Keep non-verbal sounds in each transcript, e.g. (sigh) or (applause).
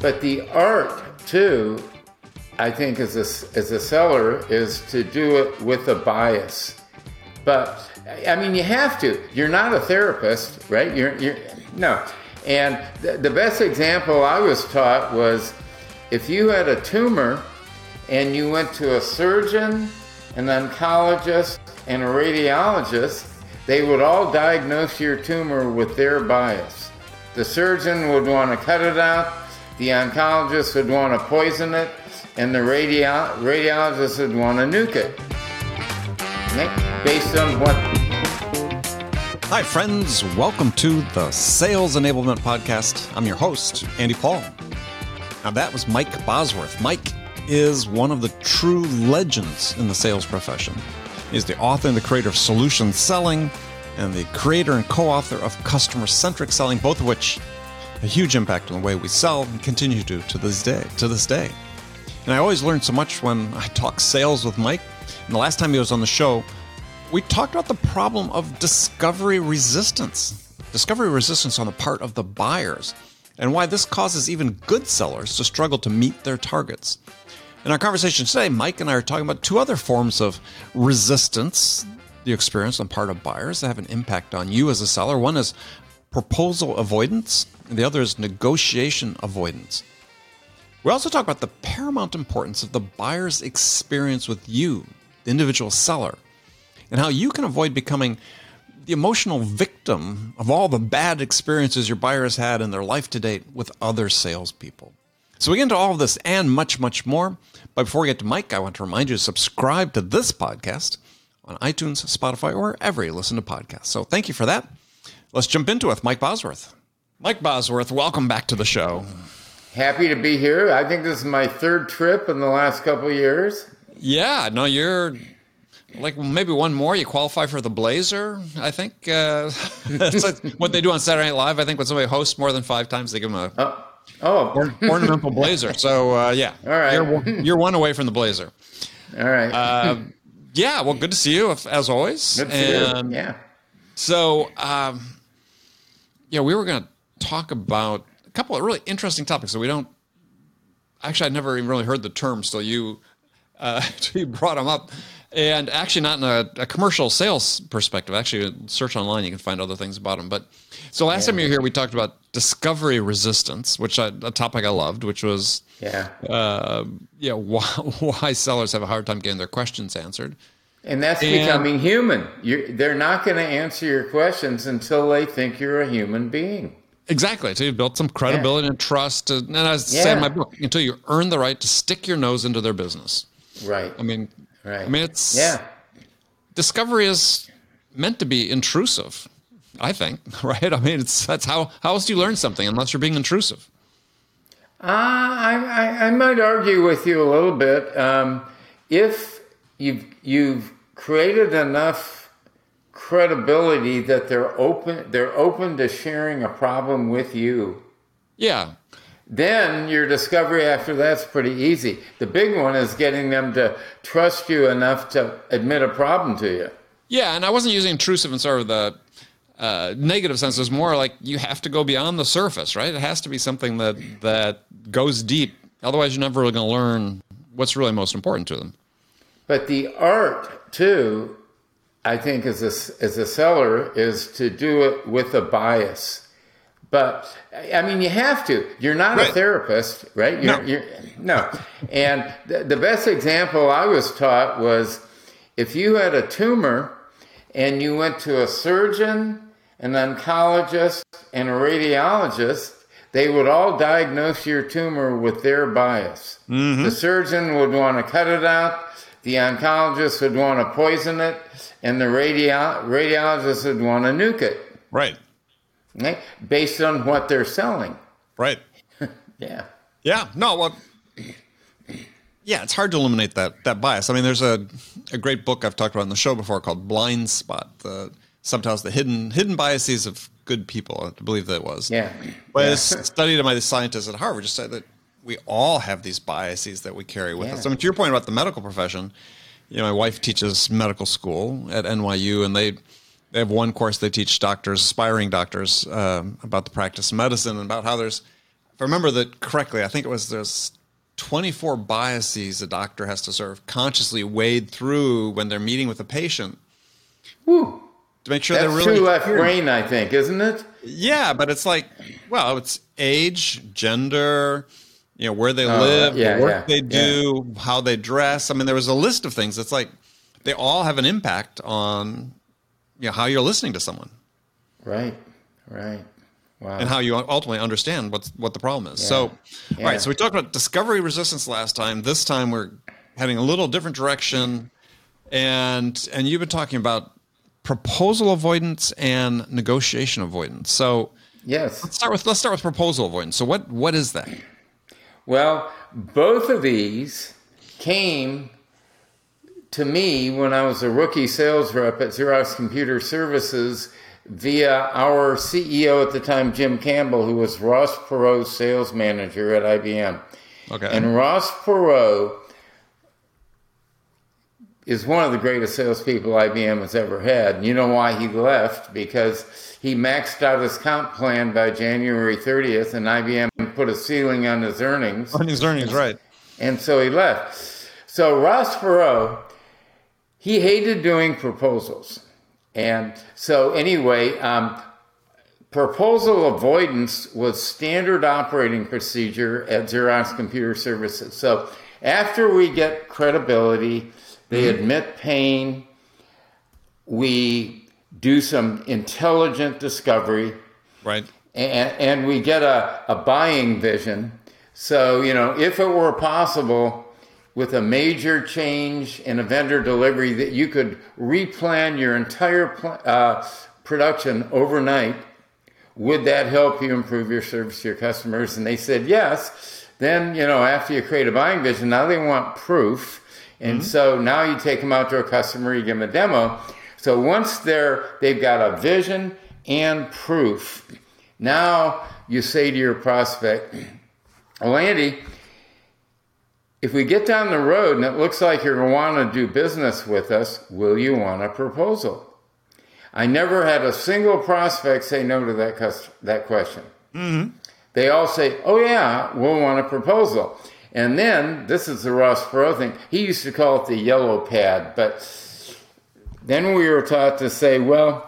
But the art, too, I think as a, as a seller, is to do it with a bias. But I mean, you have to. You're not a therapist, right? You're, you're no. And the, the best example I was taught was if you had a tumor and you went to a surgeon, an oncologist, and a radiologist, they would all diagnose your tumor with their bias. The surgeon would want to cut it out, the oncologist would want to poison it, and the radio- radiologist would want to nuke it. Based on what. Hi, friends. Welcome to the Sales Enablement Podcast. I'm your host, Andy Paul. Now, that was Mike Bosworth. Mike is one of the true legends in the sales profession. He's the author and the creator of Solution Selling and the creator and co author of Customer Centric Selling, both of which a huge impact on the way we sell and continue to to this day. To this day. And I always learn so much when I talk sales with Mike. And the last time he was on the show, we talked about the problem of discovery resistance. Discovery resistance on the part of the buyers, and why this causes even good sellers to struggle to meet their targets. In our conversation today, Mike and I are talking about two other forms of resistance the experience on part of buyers that have an impact on you as a seller. One is proposal avoidance, and the other is negotiation avoidance. We also talk about the paramount importance of the buyer's experience with you, the individual seller, and how you can avoid becoming the emotional victim of all the bad experiences your buyer has had in their life to date with other salespeople. So we get into all of this and much, much more. But before we get to Mike, I want to remind you to subscribe to this podcast on iTunes, Spotify, or wherever you listen to podcasts. So thank you for that. Let's jump into it with Mike Bosworth. Mike Bosworth, welcome back to the show. Happy to be here. I think this is my third trip in the last couple years. Yeah, no, you're like maybe one more. You qualify for the Blazer. I think uh, (laughs) that's like what they do on Saturday Night Live. I think when somebody hosts more than five times, they give them a oh, oh. ornamental blazer. So uh, yeah, all right, you're, you're, one away from the Blazer. All right. Uh, yeah, well, good to see you as always. Good to see you. Yeah. So, um, yeah, we were going to talk about a couple of really interesting topics that we don't. Actually, I'd never even really heard the term, so you uh, (laughs) you brought them up, and actually not in a, a, commercial sales perspective. Actually, search online, you can find other things about them. But so last yeah. time you were here, we talked about discovery resistance, which I, a topic I loved, which was yeah, uh, yeah, (laughs) why, why sellers have a hard time getting their questions answered. And that's and, becoming human. You're, they're not going to answer your questions until they think you're a human being. Exactly. So you've built some credibility yeah. and trust. And as I yeah. say in my book, until you earn the right to stick your nose into their business. Right. I mean, right. I mean, it's yeah. Discovery is meant to be intrusive. I think, (laughs) right? I mean, it's that's how how else do you learn something unless you're being intrusive? Uh, I, I, I might argue with you a little bit. Um, if you've you've created enough credibility that they're open they're open to sharing a problem with you. Yeah. Then your discovery after that's pretty easy. The big one is getting them to trust you enough to admit a problem to you. Yeah, and I wasn't using intrusive in sort of the uh, negative sense. It's more like you have to go beyond the surface, right? It has to be something that that goes deep. Otherwise, you're never really going to learn what's really most important to them. But the art, too, I think, as a, as a seller, is to do it with a bias. But I mean, you have to. You're not right. a therapist, right? You're, no. You're, no. And the, the best example I was taught was if you had a tumor and you went to a surgeon, an oncologist, and a radiologist, they would all diagnose your tumor with their bias. Mm-hmm. The surgeon would want to cut it out, the oncologist would want to poison it, and the radio- radiologist would want to nuke it. Right. Okay? Based on what they're selling. Right. (laughs) yeah. Yeah. No, well, yeah, it's hard to eliminate that that bias. I mean, there's a, a great book I've talked about on the show before called Blind Spot. The sometimes the hidden hidden biases of good people. I believe that it was. Yeah. But yeah. it's (laughs) studied by the scientists at Harvard just said that we all have these biases that we carry with yeah. us. I mean, to your point about the medical profession, you know, my wife teaches medical school at NYU, and they they have one course they teach doctors, aspiring doctors, um, about the practice of medicine and about how there's if I remember that correctly, I think it was there's 24 biases a doctor has to sort of consciously wade through when they're meeting with a patient. Woo. To make sure That's they're really true left brain, I think, isn't it? Yeah, but it's like, well, it's age, gender, you know, where they Oh, live, yeah, the work yeah, they do, how they dress. I mean, there was a list of things. It's like they all have an impact on you know how you're listening to someone Right, right. Wow. and how you ultimately understand what's what the problem is. So, all Yeah. right. So we talked about discovery resistance last time. This time we're heading a little different direction, and and you've been talking about proposal avoidance and negotiation avoidance. So yes. let's start with let's start with proposal avoidance. So what what is that? Well, both of these came to me when I was a rookie sales rep at Xerox Computer Services via our CEO at the time, Jim Campbell, who was Ross Perot's sales manager at IBM. Okay. And Ross Perot is one of the greatest salespeople IBM has ever had. And you know why he left? Because he maxed out his comp plan by January 30th, and IBM put a ceiling on his earnings. On earnings, earnings, right? And so he left. So Ross Perot, he hated doing proposals. And so anyway, um, proposal avoidance was standard operating procedure at Xerox Computer Services. So after we get credibility, they admit pain, we do some intelligent discovery, Right. And, and we get a, a buying vision. So, you know, if it were possible with a major change in a vendor delivery that you could replan your entire pl- uh, production overnight, would that help you improve your service to your customers? And they said yes. Then, you know, after you create a buying vision, now they want proof. And so now you take them out to a customer, you give them a demo. So once they're they've got a vision and proof, now you say to your prospect, (clears throat) Well, Andy, if we get down the road and it looks like you're going to want to do business with us, will you want a proposal? I never had a single prospect say no to that, cus- that question. Mm-hmm. They all say, Oh, yeah, we'll want a proposal. And then, this is the Ross Perot thing, he used to call it the yellow pad, but then we were taught to say, Well,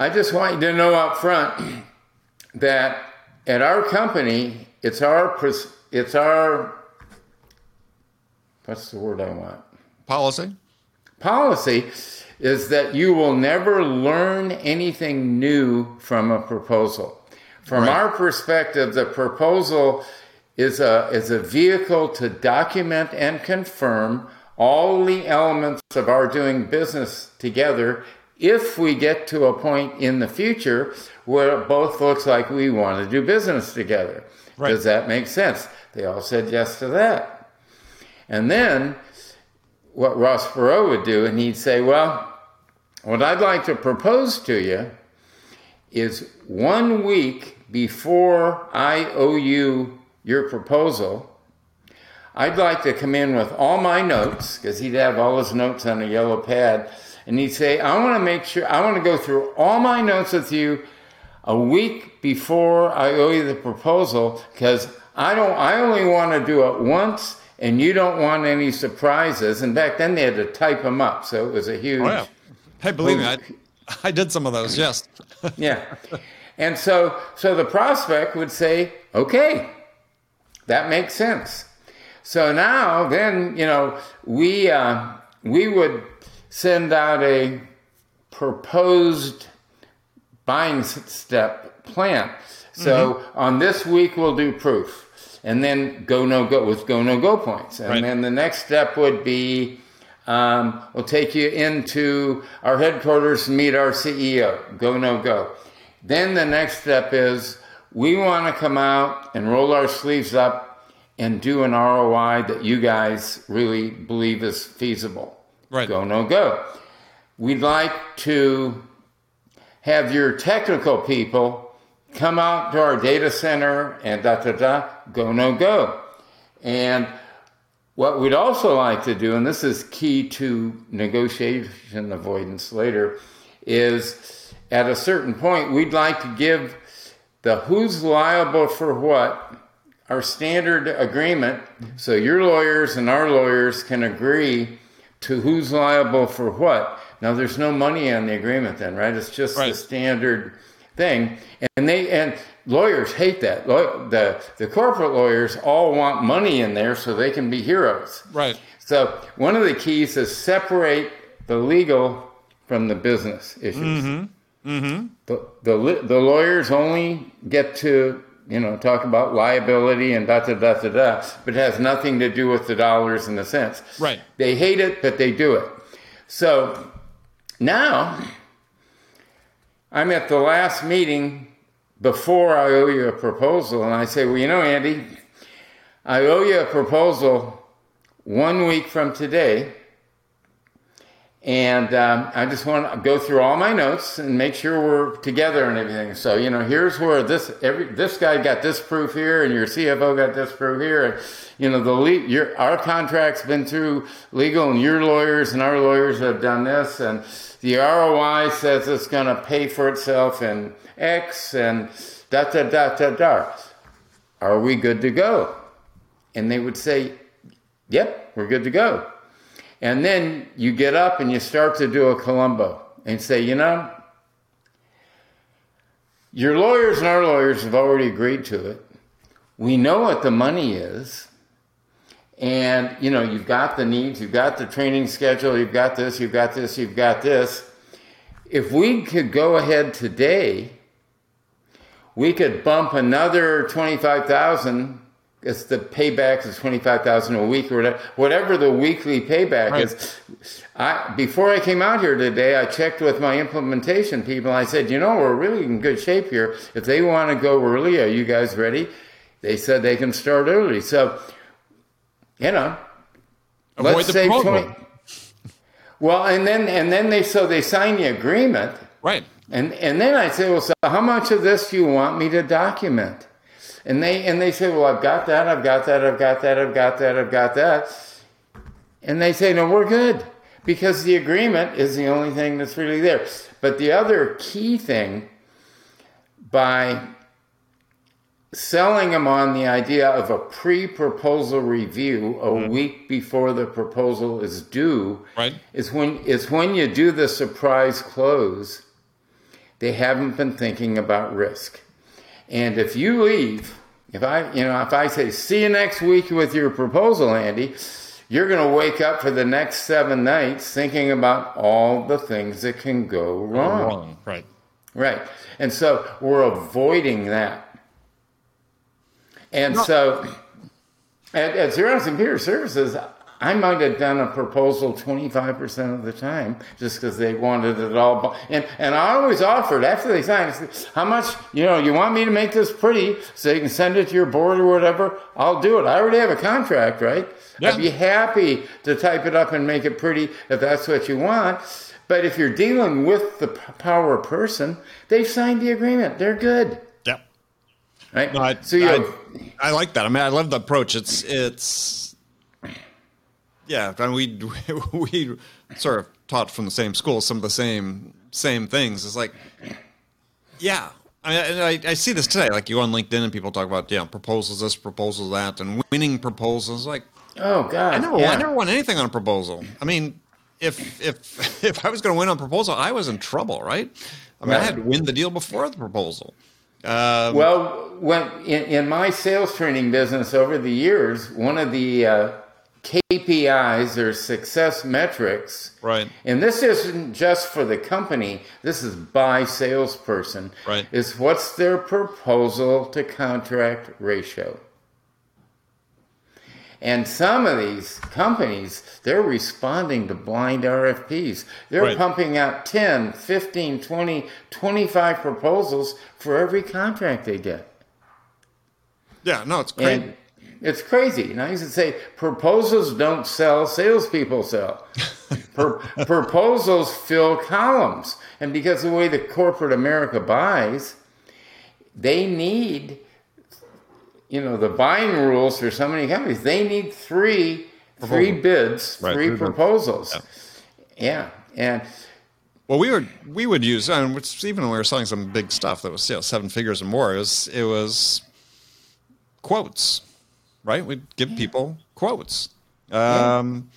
I just want you to know up front that at our company, it's our, it's our, what's the word I want? Policy. policy is that you will never learn anything new from a proposal. From Right. our perspective, the proposal is a, is a vehicle to document and confirm all the elements of our doing business together if we get to a point in the future where it both looks like we want to do business together. Right. Does that make sense? They all said yes to that. And then what Ross Perot would do, and he'd say, Well, what I'd like to propose to you is one week before I owe you your proposal, I'd like to come in with all my notes, because he'd have all his notes on a yellow pad, and he'd say, I want to make sure, I want to go through all my notes with you a week before I owe you the proposal, because I don't, I only want to do it once, and you don't want any surprises. And back then they had to type them up, so it was a huge. Oh yeah. Hey, believe me, I, (laughs) I did some of those. Yes. (laughs) yeah. And so so the prospect would say, "Okay, that makes sense." So now then, you know, we uh, we would send out a proposed buying step plan. So on this week we'll do proof, and then go no go with go no go points, and Right. then the next step would be um, we'll take you into our headquarters and meet our CEO. Go, no, go. Then the next step is we want to come out and roll our sleeves up and do an ROI that you guys really believe is feasible. Right. Go, no, go. We'd like to have your technical people come out to our data center and da da da, go, no, go. And what we'd also like to do, and this is key to negotiation avoidance later, is at a certain point, we'd like to give the who's liable for what, our standard agreement, so your lawyers and our lawyers can agree to who's liable for what. Now, there's no money on the agreement then, right? It's just Right. the standard thing. And they and lawyers hate that. The the corporate lawyers all want money in there so they can be heroes. Right. So one of the keys is separate the legal from the business issues. Mm-hmm. Mm-hmm. The, the the lawyers only get to you know talk about liability and da da da da da, but it has nothing to do with the dollars and the cents. Right. They hate it, but they do it. So now I'm at the last meeting before I owe you a proposal, and I say, well, you know, Andy, I owe you a proposal one week from today. And um, I just want to go through all my notes and make sure we're together and everything. So you know, here's where this every this guy got this proof here, and your CFO got this proof here, and you know the le- your our contract's been through legal, and your lawyers and our lawyers have done this, and the ROI says it's going to pay for itself in X, and da da da da da. Are we good to go? And they would say, Yep, we're good to go. And then you get up and you start to do a Columbo and say, you know, your lawyers and our lawyers have already agreed to it. We know what the money is. And, you know, you've got the needs, you've got the training schedule, you've got this, you've got this, you've got this. If we could go ahead today, we could bump another 25,000 it's the payback is 25,000 a week or whatever, whatever the weekly payback Right. is. I, before I came out here today, I checked with my implementation people. I said, you know, we're really in good shape here. If they want to go early, are you guys ready? They said they can start early. So, you know, Avoid let's the say proposal. 20. Well, and then and then they so they sign the agreement. Right. And and then I say, well, so how much of this do you want me to document? And they and they say, well, I've got that, I've got that, I've got that, I've got that, I've got that. And they say, no, we're good because the agreement is the only thing that's really there. But the other key thing by selling them on the idea of a pre-proposal review a mm-hmm. week before the proposal is due Right. is when is when you do the surprise close they haven't been thinking about risk and if you leave if i you know if i say see you next week with your proposal andy you're going to wake up for the next seven nights thinking about all the things that can go wrong Wrong. Right. Right. And so we're avoiding that. And No. so at, at Xerox Computer Services, I might have done a proposal 25% of the time just because they wanted it all. And, and I always offered, after they signed, said, how much, you know, you want me to make this pretty so you can send it to your board or whatever? I'll do it. I already have a contract, right? Yeah. I'd be happy to type it up and make it pretty if that's what you want. But if you're dealing with the power person, they've signed the agreement. They're good, Yep. right? No, I, so you I, I like that. I mean, I love the approach. It's it's yeah. Mean, we (laughs) we sort of taught from the same school, some of the same same things. It's like yeah. I, mean, I, I see this today. Like you go on LinkedIn and people talk about yeah proposals this, proposals that, and winning proposals. Like oh god, I never yeah. I never won anything on a proposal. I mean, if if (laughs) if I was going to win on a proposal, I was in trouble, right? I mean, I had to win the deal before the proposal. Um, Well, when in, in my sales training business over the years, one of the uh, KPIs or success metrics, Right. And this isn't just for the company. This is by salesperson. Right. Is what's their proposal to contract ratio? And some of these companies, they're responding to blind RFPs. They're Right. pumping out 10, 15, 20, 25 proposals for every contract they get. yeah, no, it's great. And it's crazy. And I used to say, proposals don't sell, salespeople sell. (laughs) Pro- proposals fill columns. And because of the way the corporate America buys, they need, you know, the buying rules for so many companies, they need three, three bids, Right, three three proposals. Yeah. And Well, we were we would use, and even when we were selling some big stuff that was you know, seven figures or more, it was it was quotes, right? We'd give people quotes, um,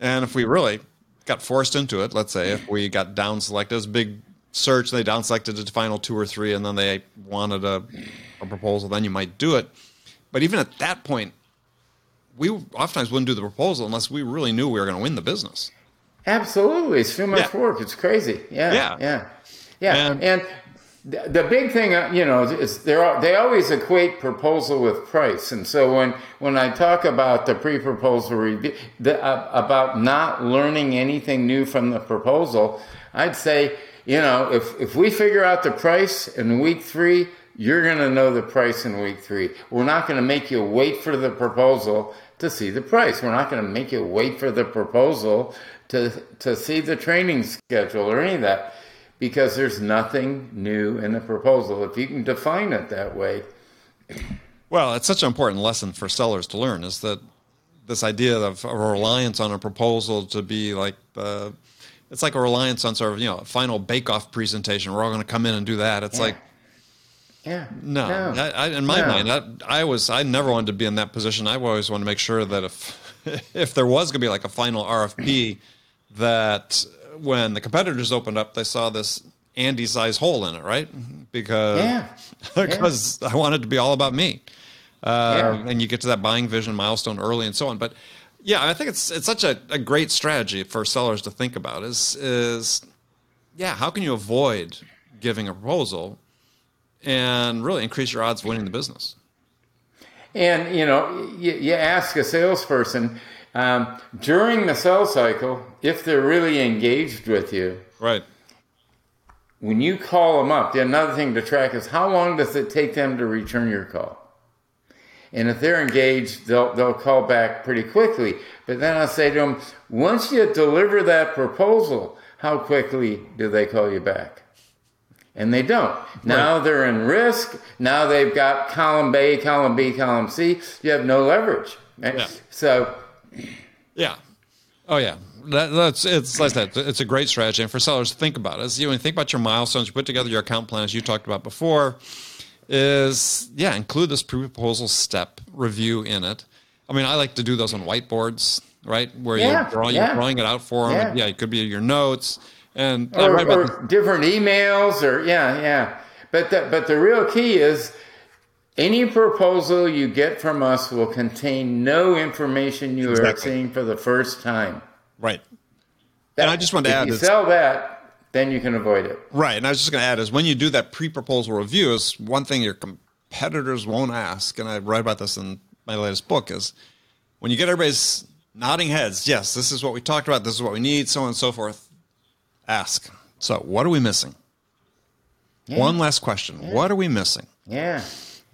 and if we really got forced into it, let's say if we got down selected, it was a big search, they down selected the final two or three, and then they wanted a, a proposal, then you might do it. But even at that point, we oftentimes wouldn't do the proposal unless we really knew we were going to win the business. Absolutely, it's too much Yeah. work. It's crazy. Yeah, Yeah. yeah, yeah. And- And, the big thing, uh, you know, is they always equate proposal with price. And so when when I talk about the pre-proposal review, the, uh, about not learning anything new from the proposal, I'd say, you know, if if we figure out the price in week three. You're going to know the price in week three. We're not going to make you wait for the proposal to see the price. We're not going to make you wait for the proposal to to see the training schedule or any of that because there's nothing new in the proposal. If you can define it that way, Well, it's such an important lesson for sellers to learn is that this idea of a reliance on a proposal to be like the, it's like a reliance on sort of you know a final bake-off presentation. We're all going to come in and do that. It's Yeah. like yeah, no, I, I, in my No. mind, I, I was I never wanted to be in that position. I always wanted to make sure that if (laughs) if there was going to be like a final RFP, that when the competitors opened up, they saw this Andy-sized hole in it, right? Because Yeah. (laughs) because I wanted to be all about me. Uh, Yeah. And you get to that buying vision milestone early and so on. But yeah, I think it's it's such a, a great strategy for sellers to think about. Is is yeah, how can you avoid giving a proposal and really increase your odds of winning the business? And you know, you, you ask a salesperson um, during the sell cycle if they're really engaged with you. Right. When you call them up, the another thing to track is how long does it take them to return your call. And if they're engaged, they'll they'll call back pretty quickly. But then I say to them, once you deliver that proposal, how quickly do they call you back? And they don't. Now they're in risk. Now they've got column A, column B, column C. You have no leverage. right? Yeah. So Yeah. Oh yeah. That, that's it's like that. It's a great strategy, and for sellers to think about it. Is you know, think about your milestones. You put together your account plan, as you talked about before. Is yeah, include this pre-proposal step review in it. I mean, I like to do those on whiteboards, right? Where Yeah, you're, drawing, yeah. you're drawing it out for them. Yeah. Yeah, it could be your notes. And or, or different emails or yeah yeah but the, but the real key is any proposal you get from us will contain no information you are seeing for the first time right. And I just wanted to add you sell that then you can avoid it Right. And I was just going to add is when you do that pre-proposal review is one thing your competitors won't ask. And I write about this in my latest book is when you get everybody's nodding heads, yes, this is what we talked about. This is what we need, so on and so forth. Ask. So what are we missing? One last question. What are we missing? yeah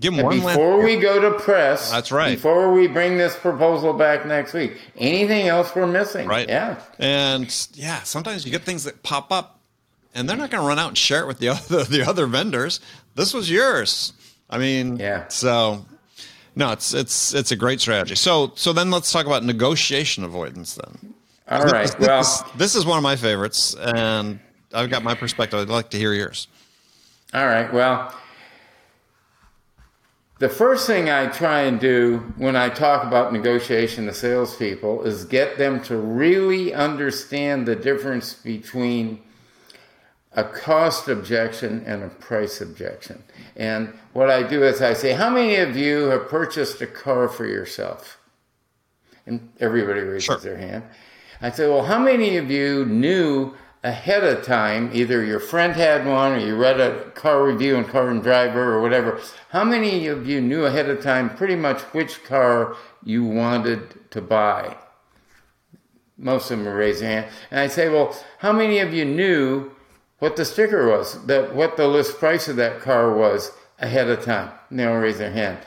Give them and one before we go to press That's right. before we bring this proposal back next week anything else we're missing Right. yeah And yeah, sometimes you get things that pop up, and they're not going to run out and share it with the (laughs) other the other vendors. This was yours. I mean, Yeah. So no, it's it's it's a great strategy. So so then let's talk about negotiation avoidance. Then all right this, well this, this is one of my favorites, and I've got my perspective. I'd like to hear yours. All right. Well, the first thing I try and do when I talk about negotiation to salespeople is get them to really understand the difference between a cost objection and a price objection. And what I do is I say, How many of you have purchased a car for yourself? And everybody raises Sure. their hand. I say, Well, how many of you knew ahead of time, either your friend had one or you read a car review in Car and Driver or whatever, how many of you knew ahead of time pretty much which car you wanted to buy? Most of them raise their hand. And I say, Well, how many of you knew what the sticker was, that what the list price of that car was ahead of time. And they'll raise their hand.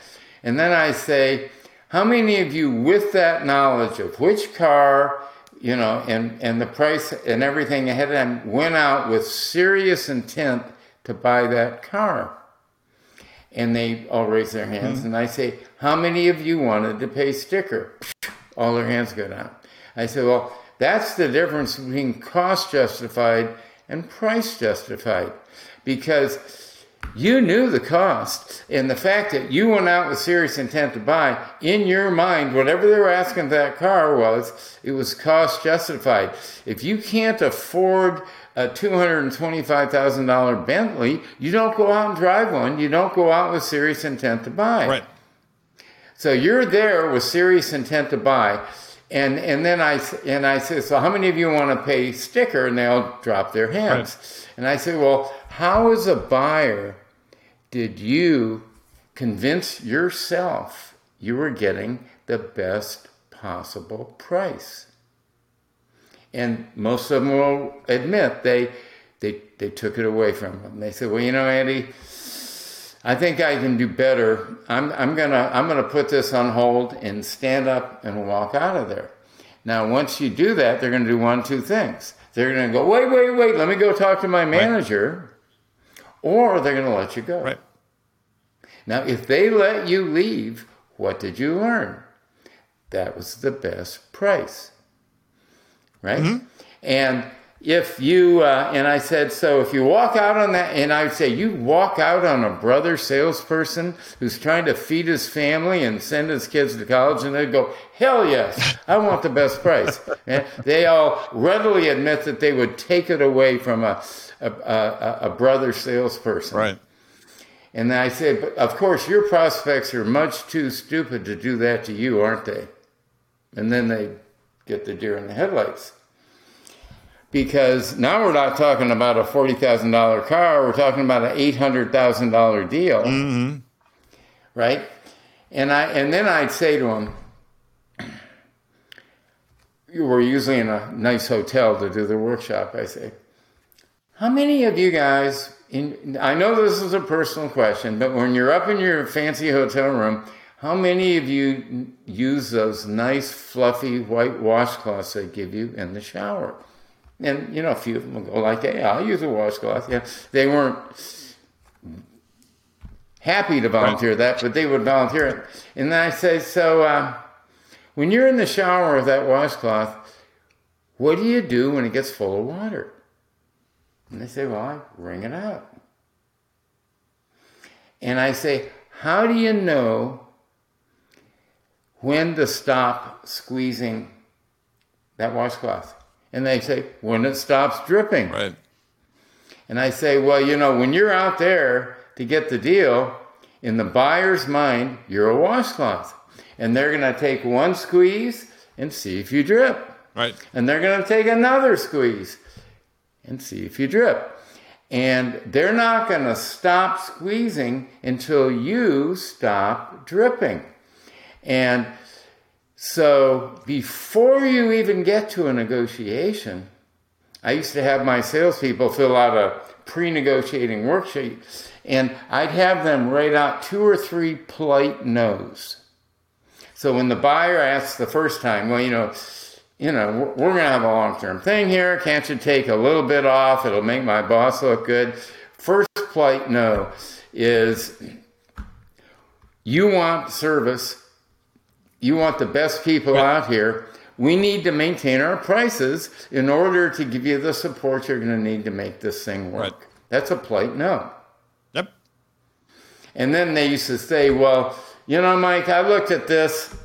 And then I say, how many of you with that knowledge of which car, you know, and, and the price and everything ahead of time went out with serious intent to buy that car? And they all raise their hands. Mm-hmm. And I say, how many of you wanted to pay sticker? All their hands go down. I say, well, that's the difference between cost justified and price justified because you knew the cost and the fact that you went out with serious intent to buy in your mind whatever they were asking for that car was it was cost justified if you can't afford a $225,000 Bentley you don't go out and drive one you don't go out with serious intent to buy Right. so you're there with serious intent to buy and and then I and I said, so how many of you want to pay sticker? And they'll drop their hands. And I said, well, how is a buyer did you convince yourself you were getting the best possible price? And most of them will admit they they they took it away from them. They said, well, you know, Andy. I think I can do better. I'm, I'm gonna I'm gonna put this on hold and stand up and walk out of there. Now, once you do that, they're gonna do one two things. They're gonna go, wait, wait, wait, let me go talk to my manager, or they're gonna let you go. Right. Now, if they let you leave, what did you learn? That was the best price, right? Mm-hmm. And if you uh, and I said so, if you walk out on that, and I would say you walk out on a brother salesperson who's trying to feed his family and send his kids to college, and they'd go, hell yes, I want the best price. (laughs) And they all readily admit that they would take it away from a a, a, a brother salesperson. Right. And I said, but of course, your prospects are much too stupid to do that to you, aren't they? And then they get the deer in the headlights. Because now we're not talking about a $40,000 car, we're talking about an $800,000 deal. Mm-hmm. Right? And, I, and then I'd say to them, (clears throat) you were usually in a nice hotel to do the workshop. I say, how many of you guys, in, I know this is a personal question, but when you're up in your fancy hotel room, how many of you use those nice, fluffy white washcloths they give you in the shower? And, you know, a few of them will go like, hey, I'll use a washcloth. Yeah, they weren't happy to volunteer that, but they would volunteer it. And then I say, so uh, when you're in the shower with that washcloth, what do you do when it gets full of water? And they say, well, I wring it out. And I say, how do you know when to stop squeezing that washcloth? And they say, when it stops dripping. Right. And I say, well, you know, when you're out there to get the deal, in the buyer's mind, you're a washcloth. And they're going to take one squeeze and see if you drip. Right. And they're going to take another squeeze and see if you drip. And they're not going to stop squeezing until you stop dripping. And so before you even get to a negotiation, I used to have my salespeople fill out a pre negotiating worksheet, and I'd have them write out two or three polite no's. So when the buyer asks the first time, well, you know, you know, we're, going to have a long term thing here. Can't you take a little bit off? It'll make my boss look good. First polite no is you want service, you want the best people out here. We need to maintain our prices in order to give you the support you're going to need to make this thing work. Right. That's a polite no. Yep. And then they used to say, well, you know, Mike, I looked at this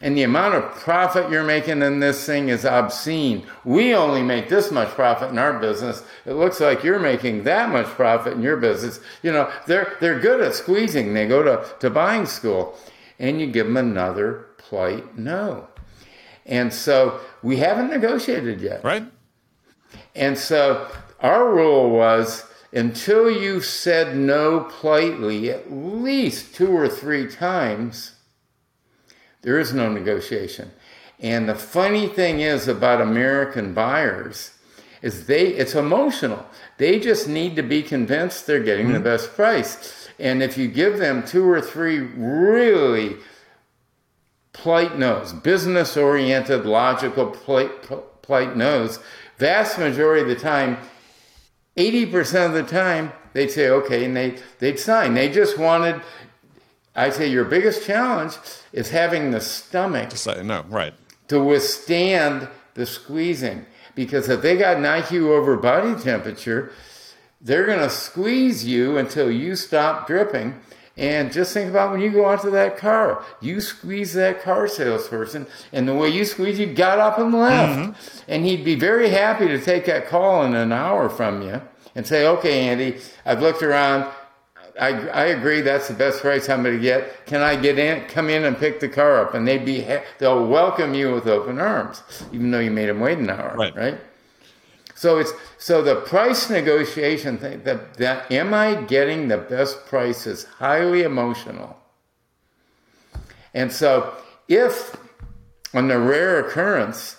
and the amount of profit you're making in this thing is obscene. We only make this much profit in our business. It looks like you're making that much profit in your business. You know, they're, they're good at squeezing. They go to, to buying school and you give them another polite no. And so we haven't negotiated yet. Right. And so our rule was until you said no politely at least two or three times, there is no negotiation. And the funny thing is about American buyers is they it's emotional. They just need to be convinced they're getting the mm-hmm. best price. And if you give them two or three really polite no's, business oriented, logical polite, polite no's, vast majority of the time, 80% of the time, they'd say okay and they, they'd sign. They just wanted, I'd say your biggest challenge is having the stomach like, no. Right. to withstand the squeezing. because if they got an IQ over body temperature, they're going to squeeze you until you stop dripping. And just think about when you go out to that car, you squeeze that car salesperson, and the way you squeeze, you got up and left. Mm-hmm. And he'd be very happy to take that call in an hour from you and say, okay, Andy, I've looked around. I, I agree that's the best price I'm going to get. Can I get in, come in and pick the car up? And they'd be, they'll welcome you with open arms, even though you made them wait an hour, right? right? So it's, so the price negotiation thing, that, am I getting the best price is highly emotional. And so if on the rare occurrence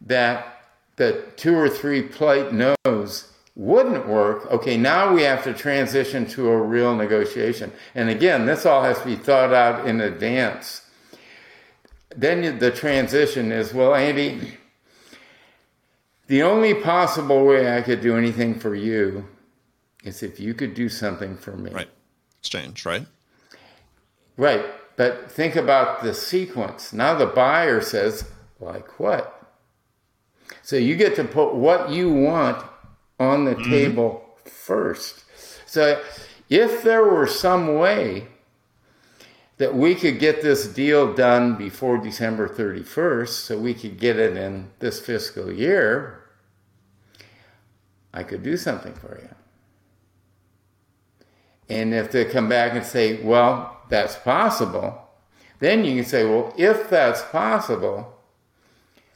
that the two or three polite no's wouldn't work, okay, now we have to transition to a real negotiation. And again, this all has to be thought out in advance. Then the transition is, well, Andy, the only possible way I could do anything for you is if you could do something for me. Right. Exchange, right? Right. But think about the sequence. Now the buyer says, like what? So you get to put what you want on the mm-hmm. table first. So if there were some way that we could get this deal done before December 31st so we could get it in this fiscal year, I could do something for you. And if they come back and say, well, that's possible, then you can say, well, if that's possible,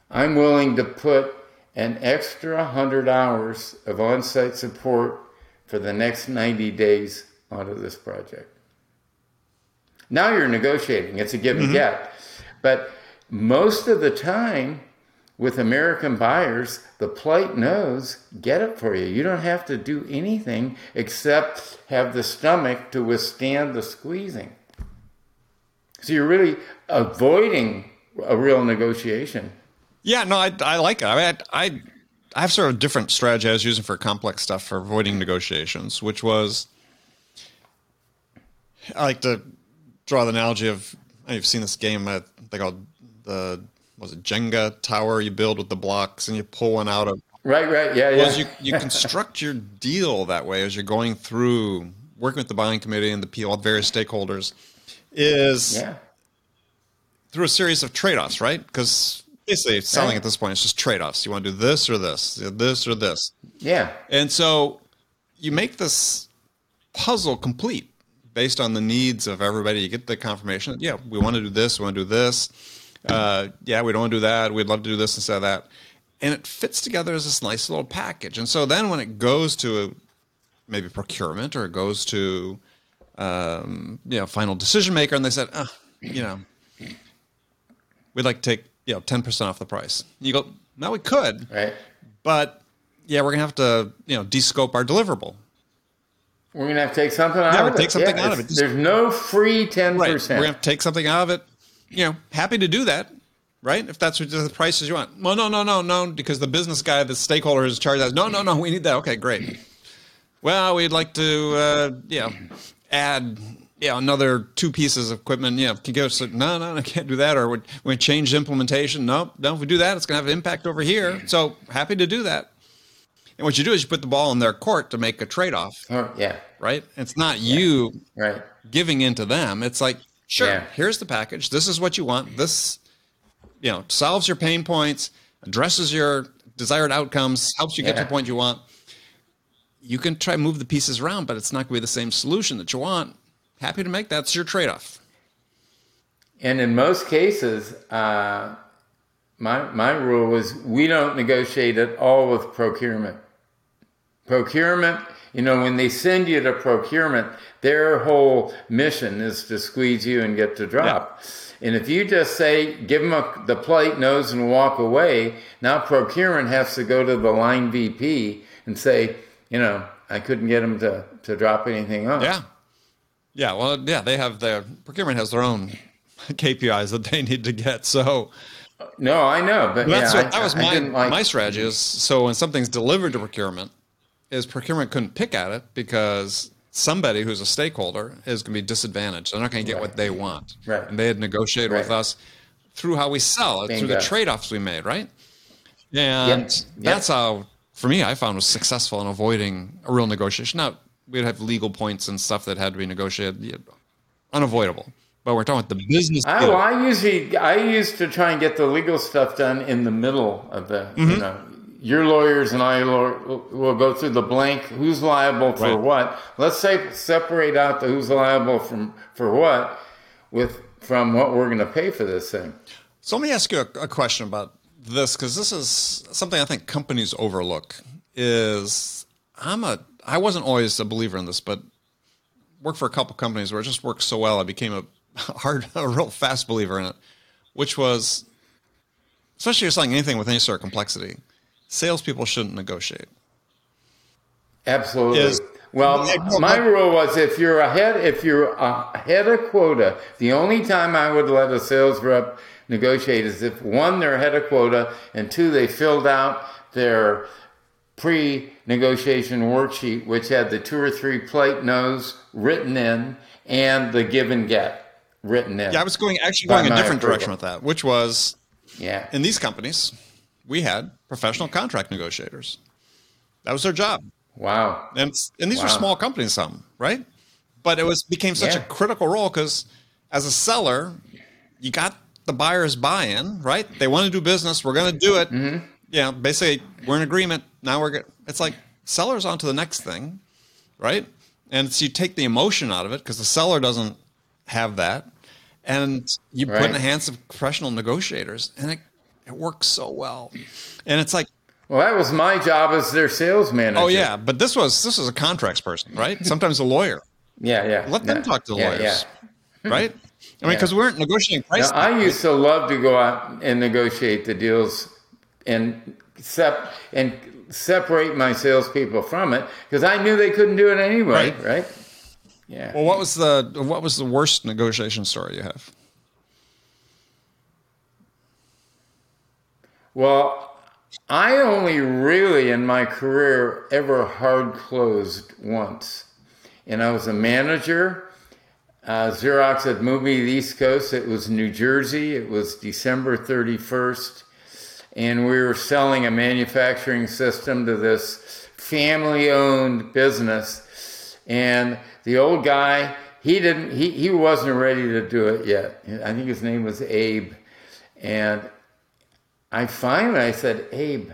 I'm willing to put an extra 100 hours of on site support for the next 90 days onto this project. Now you're negotiating, it's a give and mm-hmm. get. But most of the time, with American buyers, the polite no's get it for you. You don't have to do anything except have the stomach to withstand the squeezing. So you're really avoiding a real negotiation. Yeah, no, I, I like it. I, mean, I, I, I have sort of a different strategy I was using for complex stuff for avoiding negotiations, which was I like to draw the analogy of you've seen this game uh, they call the was it Jenga tower you build with the blocks and you pull one out of? Right right. Yeah yeah. you, you (laughs) construct your deal that way as you're going through working with the buying committee and the all various stakeholders is yeah. through a series of trade-offs right? Because basically selling right. at this point is just trade-offs. You want to do this or this this or this. Yeah. And so you make this puzzle complete based on the needs of everybody you get the confirmation yeah we want to do this we want to do this uh, yeah we don't want to do that we'd love to do this instead of that and it fits together as this nice little package and so then when it goes to a, maybe procurement or it goes to um, you know final decision maker and they said uh, you know we'd like to take you know, 10% off the price. You go, no, we could. Right. But yeah, we're going to have to, you know, descope our deliverable. We're going to have to take something out yeah, of it. take something yeah, out of it. There's no free 10%. Right. We're going to have to take something out of it. You know, happy to do that. Right? If that's what the prices you want. Well, no, no, no, no, because the business guy, the stakeholder is charged that. No, no, no, we need that. Okay, great. Well, we'd like to, uh, you know, add yeah, another two pieces of equipment. Yeah, can go. No, no, I can't do that. Or we, we change implementation. No, no. If we do that, it's going to have an impact over here. So happy to do that. And what you do is you put the ball in their court to make a trade off. Oh, yeah. Right. It's not yeah. you right giving into them. It's like, sure, yeah. here's the package. This is what you want. This, you know, solves your pain points, addresses your desired outcomes, helps you get to the point you want. You can try move the pieces around, but it's not going to be the same solution that you want happy to make that's your trade-off and in most cases uh, my, my rule was we don't negotiate at all with procurement procurement you know when they send you to procurement their whole mission is to squeeze you and get to drop yeah. And if you just say, give them a, the polite no's and walk away, now procurement has to go to the line VP and say, you know, I couldn't get them to, to drop anything off. Yeah. Yeah, well, yeah, they have their procurement has their own KPIs that they need to get. So, no, I know, but that's yeah, what, that was my like... my strategy. Is so when something's delivered to procurement, is procurement couldn't pick at it because somebody who's a stakeholder is going to be disadvantaged. They're not going to get right. what they want, right. and they had negotiated right. with us through how we sell it, Bingo. through the trade offs we made, right? And Yep. Yep. that's how, for me, I found was successful in avoiding a real negotiation. Now, we'd have legal points and stuff that had to be negotiated, unavoidable. But we're talking about the business. Deal. I usually I used to try and get the legal stuff done in the middle of the Mm-hmm. you know your lawyers and I will go through the blank who's liable for Right. what. Let's say separate out the who's liable from for what with from what we're going to pay for this thing. So let me ask you a, a question about this because this is something I think companies overlook. Is I'm a I wasn't always a believer in this, but worked for a couple companies where it just worked so well. I became a (laughs) hard, a real fast believer in it, which was especially if you're selling anything with any sort of complexity. Salespeople shouldn't negotiate. Absolutely. Is- well, my rule was if you're ahead, if you're ahead of quota, the only time I would let a sales rep negotiate is if one they're ahead of quota, and two they filled out their pre-negotiation worksheet, which had the two or three polite no's written in and the give and get written in. Yeah, I was going actually going a different approval. direction with that, which was yeah. in these companies, we had professional contract negotiators. That was their job. Wow. and and these are Wow. small companies, some right, but it was became such a critical role because as a seller, you got the buyer's buy-in, right? They want to do business. We're going to do it. Mm-hmm. Yeah, basically, we're in agreement. Now we're. Get, it's like sellers on to the next thing, right? And it's you take the emotion out of it because the seller doesn't have that, and you put in the hands of professional negotiators, and it it works so well. And it's like Well, that was my job as their sales manager. Oh yeah, but this was this was a contracts person, right? (laughs) Sometimes a lawyer. Yeah, yeah. Let them yeah, talk to the yeah, lawyers, (laughs) yeah. right? I mean, because we weren't negotiating prices. I used to love to go out and negotiate the deals and sep- and separate my salespeople from it because I knew they couldn't do it anyway, Right. right? Yeah. well, what was the what was the worst negotiation story you have? Well, I only really in my career ever hard closed once. And I was a manager. Uh, Xerox had moved me to the East Coast. It was New Jersey. It was December 31st. And we were selling a manufacturing system to this family owned business. And the old guy, he didn't, he, he wasn't ready to do it yet. I think his name was Abe. And I finally I said, Abe,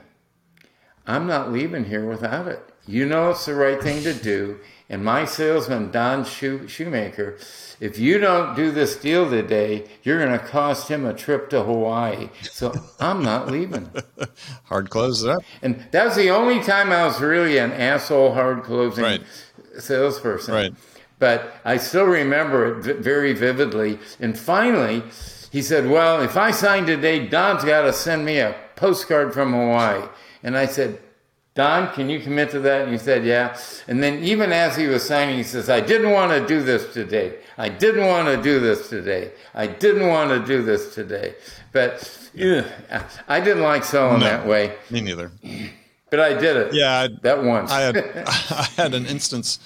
I'm not leaving here without it. You know it's the right thing to do. And my salesman, Don Shoe- Shoemaker, if you don't do this deal today, you're going to cost him a trip to Hawaii. So I'm not leaving. (laughs) Hard close it up. And that was the only time I was really an asshole hard closing Right. salesperson. Right. But I still remember it v- very vividly. And finally, he said, Well, if I sign today, Don's got to send me a postcard from Hawaii. And I said, Don, can you commit to that? And he said, Yeah. And then, even as he was signing, he says, I didn't want to do this today. I didn't want to do this today. I didn't want to do this today. But ugh, I didn't like selling that way. Me neither. But I did it. Yeah, I, That once. I had (laughs) I had an instance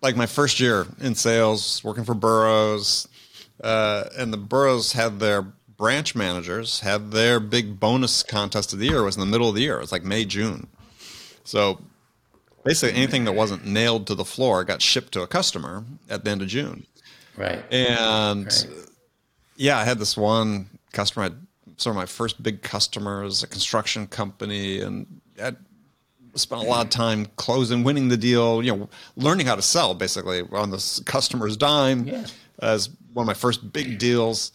like my first year in sales, working for Burroughs, uh, and the Burroughs had their branch managers had their big bonus contest of the year it was in the middle of the year. It was like May June. So basically, anything that wasn't nailed to the floor got shipped to a customer at the end of June. right. And Right. yeah, I had this one customer. I had sort of my first big customers, a construction company, and I spent a lot of time closing, winning the deal. You know, learning how to sell basically on this customer's dime Yeah. As one of my first big deals.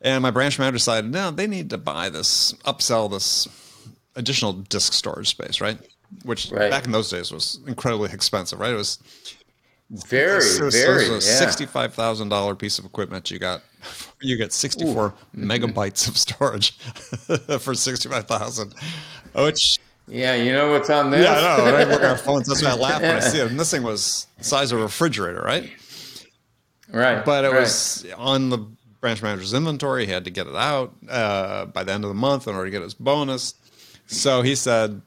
And my branch manager decided, no, they need to buy this, upsell this additional disk storage space, right? Which Right. back in those days was incredibly expensive, right? It was Very, so, so very. it was a yeah. sixty-five thousand dollar piece of equipment. You got (laughs) you get sixty-four mm-hmm. megabytes of storage (laughs) for sixty-five thousand, which Yeah, you know what's on this? yeah, I know. Work on our phones, that's why I laugh when I see it. (laughs) And this thing was the size of a refrigerator, right? Right. But it right. was on the branch manager's inventory. He had to get it out uh, by the end of the month in order to get his bonus. So he said,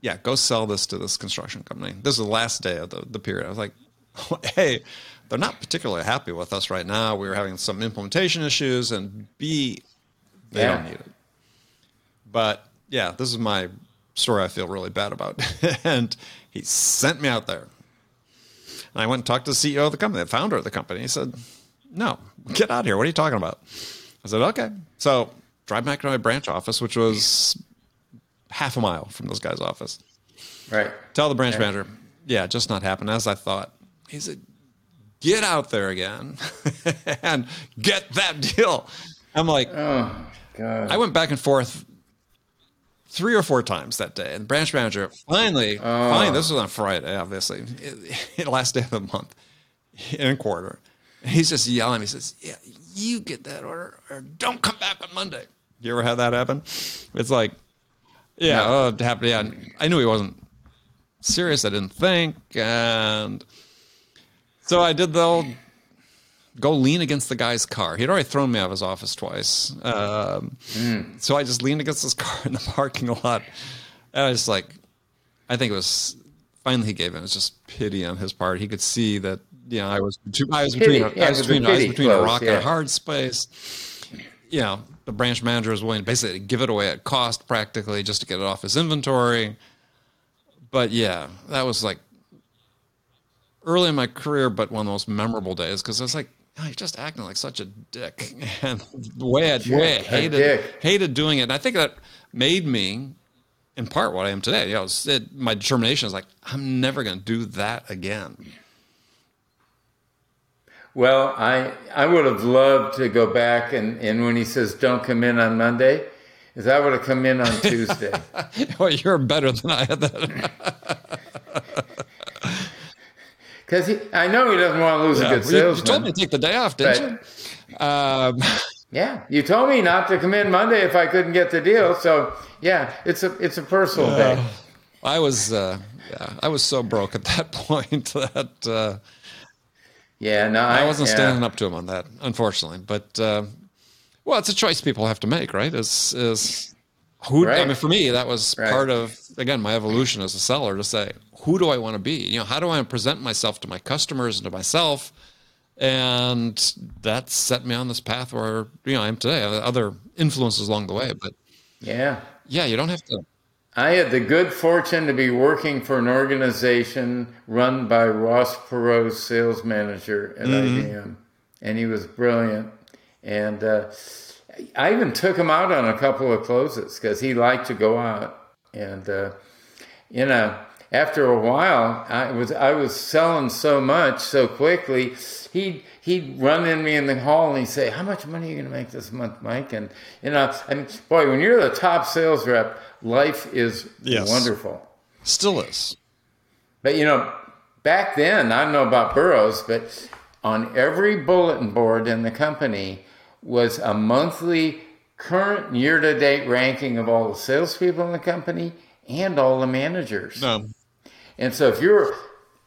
"Yeah, go sell this to this construction company." This is the last day of the, the period. I was like, (laughs) "Hey, they're not particularly happy with us right now. We were having some implementation issues, and B, they Yeah. don't need it." But yeah, this is my story I feel really bad about. (laughs) and he sent me out there. And I went and talked to the CEO of the company, the founder of the company. He said, No, get out of here. What are you talking about? I said, Okay. So drive back to my branch office, which was half a mile from this guy's office. Right. Tell the branch manager, yeah, just not happening as I thought. He said, get out there again (laughs) and get that deal. I'm like, Oh God. I went back and forth three or four times that day. And the branch manager finally, oh. finally, this was on Friday, obviously, (laughs) last day of the month in a quarter. He's just yelling. He says, "Yeah, you get that order, or don't come back on Monday." You ever had that happen? It's like, yeah, No. oh, it happened. Yeah, I knew he wasn't serious. I didn't think, and so I did the old go lean against the guy's car. He'd already thrown me out of his office twice. Um, So I just leaned against his (laughs) car in the parking lot. And I was like, I think it was finally he gave in. It was just pity on his part. He could see that, you know, I was, between, I was between, yeah, I was between, I was between a rock and a hard space. You know, the branch manager was willing to basically give it away at cost practically just to get it off his inventory. But yeah, that was like early in my career, but one of the most memorable days because I was like, you're just acting like such a dick, (laughs) and the way I, the way I hated hated doing it. And I think that made me, in part, what I am today. You know, it, my determination is like, I'm never going to do that again. Well, I I would have loved to go back and, and when he says don't come in on Monday, is I would have come in on (laughs) Tuesday. well, you're better than I had that. Because I know he doesn't want to lose a good you, you told me to take the day off, didn't you? Um, (laughs) Yeah, you told me not to come in Monday if I couldn't get the deal. So yeah, it's a it's a personal day. I was, uh, yeah, I was so broke at that (laughs) point that. Uh, Yeah, no, I wasn't yeah. standing up to him on that, unfortunately. But uh, well, it's a choice people have to make, right? Is is who? I mean, for me, that was Right. part of again my evolution as a seller to say, who do I want to be? You know, how do I present myself to my customers and to myself? And that set me on this path where you know I am today. Other influences along the way, but Yeah. yeah, you don't have to. I had the good fortune to be working for an organization run by Ross Perot's sales manager at IBM, and he was brilliant. And uh, I even took him out on a couple of closes because he liked to go out. And uh, you know, after a while, I was I was selling so much so quickly. He he'd run in me in the hall and he'd say, "How much money are you going to make this month, Mike?" And you know, I mean, boy, when you're the top sales rep, life is Yes. wonderful. Still is. But you know, back then, I don't know about Burroughs, but on every bulletin board in the company was a monthly current year to date ranking of all the salespeople in the company and all the managers. No. And so if you're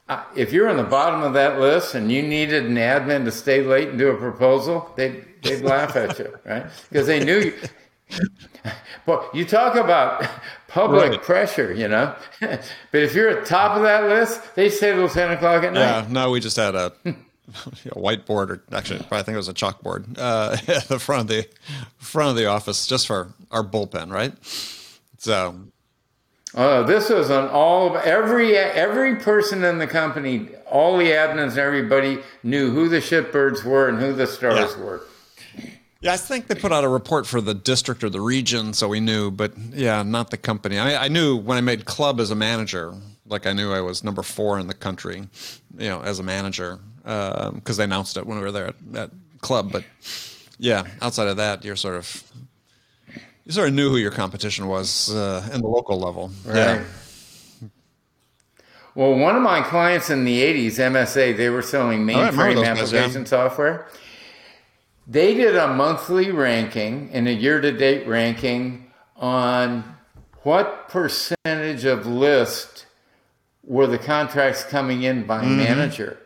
uh, if you're on the bottom of that list and you needed an admin to stay late and do a proposal, they'd they'd laugh at you, (laughs) right? Because they knew you. Well, you talk about public Right. pressure, you know. (laughs) but if you're at top of that list, they stay till ten o'clock at night. Yeah, no, we just had a, (laughs) (laughs) a whiteboard, or actually, I think it was a chalkboard uh, (laughs) at the front of the front of the office, just for our bullpen, right? So, Oh, this was on all every every person in the company, all the admins and everybody knew who the shipbirds were and who the stars Yeah. were. yeah, I think they put out a report for the district or the region, so we knew, but yeah, not the company. I, I knew when I made club as a manager, like I knew I was number four in the country, you know, as a manager, because they announced it when we were there at, that club. But yeah, outside of that, you're sort of you sort of knew who your competition was uh, in the local level. Right. Well, one of my clients in the 80s, MSA, they were selling remember mainframe guys, yeah. application software. They did a monthly ranking and a year to date ranking on what percentage of list were the contracts coming in by Mm-hmm. manager.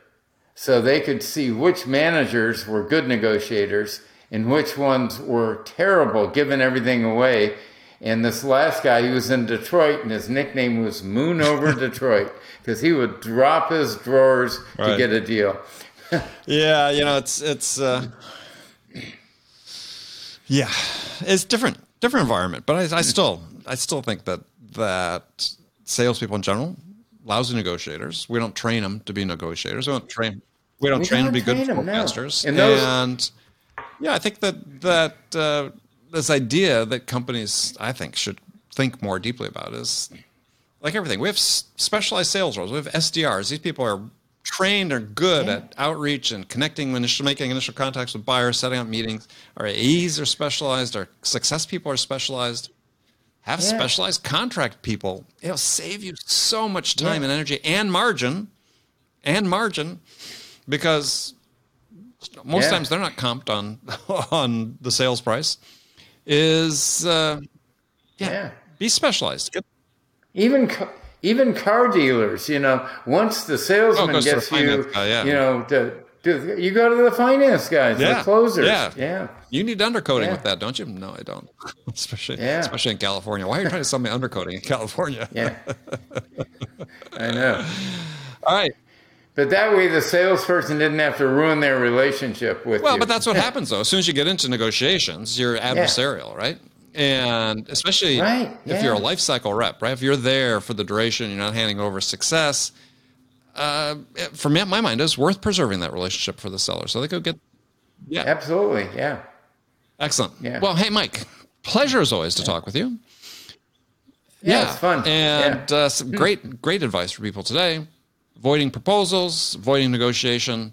So they could see which managers were good negotiators and which ones were terrible, giving everything away. And this last guy, he was in Detroit, and his nickname was Moon Over (laughs) Detroit because he would drop his drawers to get a deal. Yeah, you know, it's it's uh, yeah, it's different different environment, but I, I (laughs) still I still think that that salespeople in general, lousy negotiators. We don't train them to be negotiators. We don't train. We don't We train them to be good train 'em, no. forecasters. And those- and yeah, I think that that uh, this idea that companies, I think, should think more deeply about is like everything. We have specialized sales roles. We have SDRs. These people are trained or good at outreach and connecting, initial, making initial contacts with buyers, setting up meetings. Our AEs are specialized. Our success people are specialized. Have Yeah. specialized contract people. It'll save you so much time Yeah. and energy and margin, and margin, because most Yeah. times they're not comped on (laughs) on the sales price. Is uh, yeah, Yeah. be specialized. Get, Even ca- even car dealers, you know, once the salesman Oh, goes to the gets you, finance guy, yeah. you know, to, to, you go to the finance guys, the Yeah, closers. yeah. yeah. You need undercoating Yeah. with that, don't you? No, I don't. (laughs) especially, Yeah. especially in California. Why are you trying to sell me undercoating in California? Yeah. (laughs) I know. All right. But that way the salesperson didn't have to ruin their relationship with Well, you. but that's what (laughs) happens though. As soon as you get into negotiations, you're adversarial, right? And especially Right, if you're a yeah. life cycle rep, right? If you're there for the duration, you're not handing over success. Uh, for me, my mind, it's worth preserving that relationship for the seller, so they could get. Yeah, Absolutely. Yeah. excellent. Yeah. Well, hey, Mike, pleasure as always to talk with you. Yeah, it's fun. And Yeah. uh, some great, great advice for people today. Avoiding proposals, avoiding negotiation.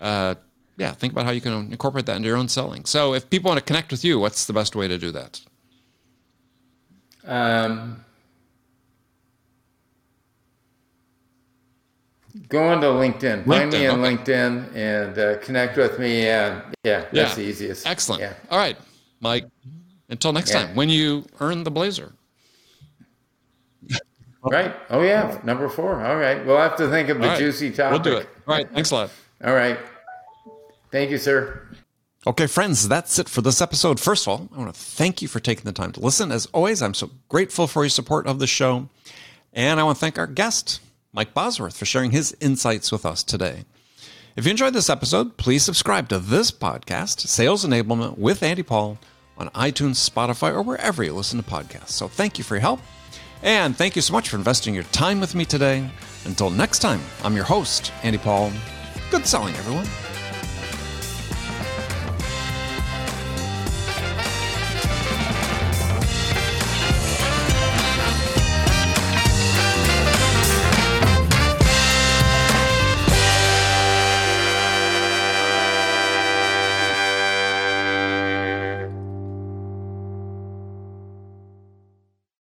Uh, yeah, think about how you can incorporate that into your own selling. So, if people want to connect with you, what's the best way to do that? Um, go on to LinkedIn. Find me on okay. LinkedIn and uh, connect with me. And yeah, that's the easiest. Excellent. Yeah. All right, Mike. Until next Yeah. time, when you earn the blazer. (laughs) Right. Oh, yeah. Number four. All right. We'll have to think of the All right, juicy topic. We'll do it. All right. Thanks a lot. All right. Thank you, sir. Okay, friends, that's it for this episode. First of all, I want to thank you for taking the time to listen. As always, I'm so grateful for your support of the show. And I want to thank our guest, Mike Bosworth, for sharing his insights with us today. If you enjoyed this episode, please subscribe to this podcast, Sales Enablement with Andy Paul, on iTunes, Spotify, or wherever you listen to podcasts. So thank you for your help. And thank you so much for investing your time with me today. Until next time, I'm your host, Andy Paul. Good selling, everyone.